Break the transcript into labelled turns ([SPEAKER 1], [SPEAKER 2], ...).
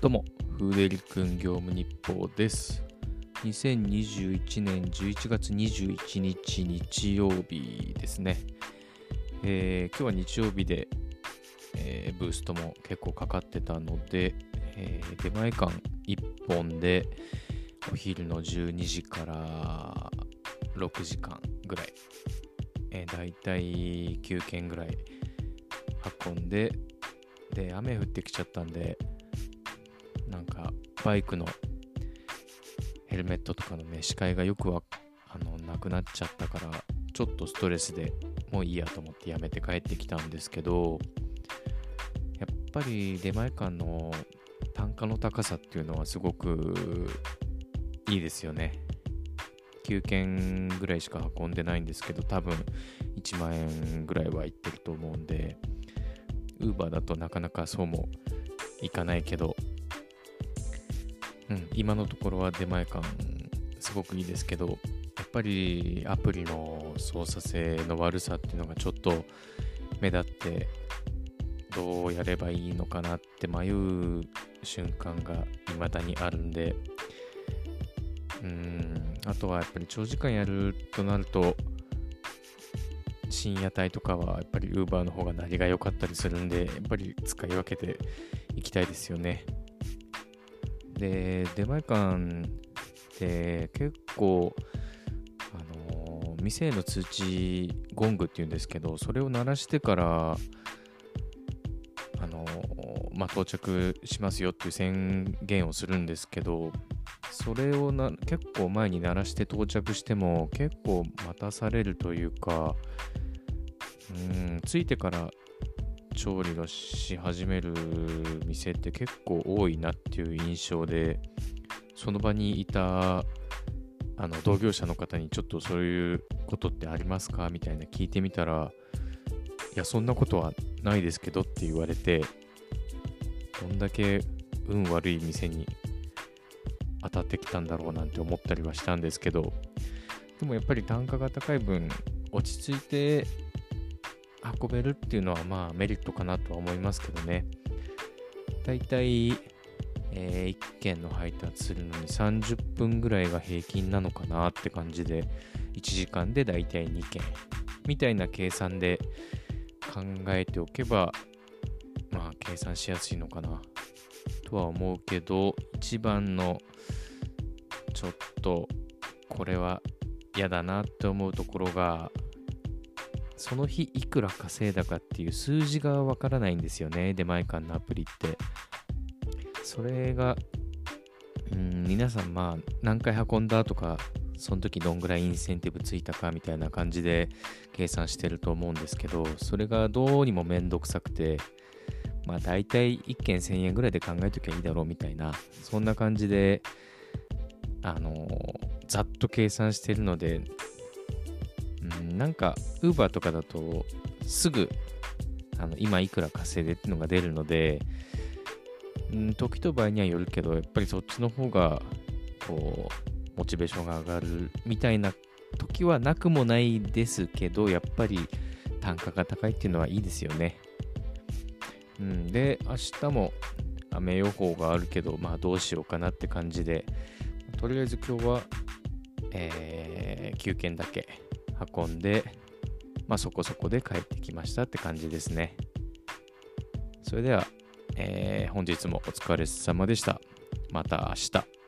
[SPEAKER 1] どうも、フーデリ君業務日報です。2021年11月21日日曜日ですね。えー今日は日曜日で、えーブーストも結構かかってたので、えー出前館1本でお昼の12時から6時間ぐらい、えー、だいたい9件ぐらい運んで、で、雨降ってきちゃったんで、なんかバイクのヘルメットとかのね視界がよくわあのなくなっちゃったからちょっとストレスでもういいやと思ってやめて帰ってきたんですけどやっぱり出前館の単価の高さっていうのはすごくいいですよね。9件ぐらいしか運んでないんですけど多分1万円ぐらいはいってると思うんでウーバーだとなかなかそうもいかないけどうん、今のところは出前感すごくいいですけど、やっぱりアプリの操作性の悪さっていうのがちょっと目立って、どうやればいいのかなって迷う瞬間が未だにあるんで、うん、あとはやっぱり長時間やるとなると、深夜帯とかはやっぱり Uber の方が鳴りが良かったりするんで、やっぱり使い分けていきたいですよね。で、出前館って結構、あの店への通知ゴングっていうんですけど、それを鳴らしてから、あのまあ、到着しますよっていう宣言をするんですけど、それをな結構前に鳴らして到着しても結構待たされるというか、うん、着いてから調理をし始める店って結構多いなっていう印象でその場にいたあの同業者の方にちょっとそういうことってありますかみたいな聞いてみたらいやそんなことはないですけどって言われてどんだけ運悪い店に当たってきたんだろうなんて思ったりはしたんですけどでもやっぱり単価が高い分落ち着いて運べるっていうのはまあメリットかなとは思いますけどね。だいたい、え1件の配達するのに30分ぐらいが平均なのかなって感じで、1時間でだいたい2件みたいな計算で考えておけば、まあ計算しやすいのかなとは思うけど、一番のちょっとこれは嫌だなって思うところが、その日いくら稼いだかっていう数字がわからないんですよね、出前館のアプリって。それが、うん、皆さんまあ何回運んだとか、その時どんぐらいインセンティブついたかみたいな感じで計算してると思うんですけど、それがどうにもめんどくさくて、まあ大体1件1000円ぐらいで考えときゃいいだろうみたいな、そんな感じで、あのざっと計算してるので、なんか、ウーバーとかだと、すぐ、あの今いくら稼いでっていうのが出るので、うん、時と場合にはよるけど、やっぱりそっちの方が、こう、モチベーションが上がるみたいな時はなくもないですけど、やっぱり単価が高いっていうのはいいですよね。うん、で、明日も雨予報があるけど、まあどうしようかなって感じで、とりあえず今日は、えー9件だけ運んで、まあそこそこで帰ってきましたって感じですね。それでは、えー本日もお疲れ様でした。また明日。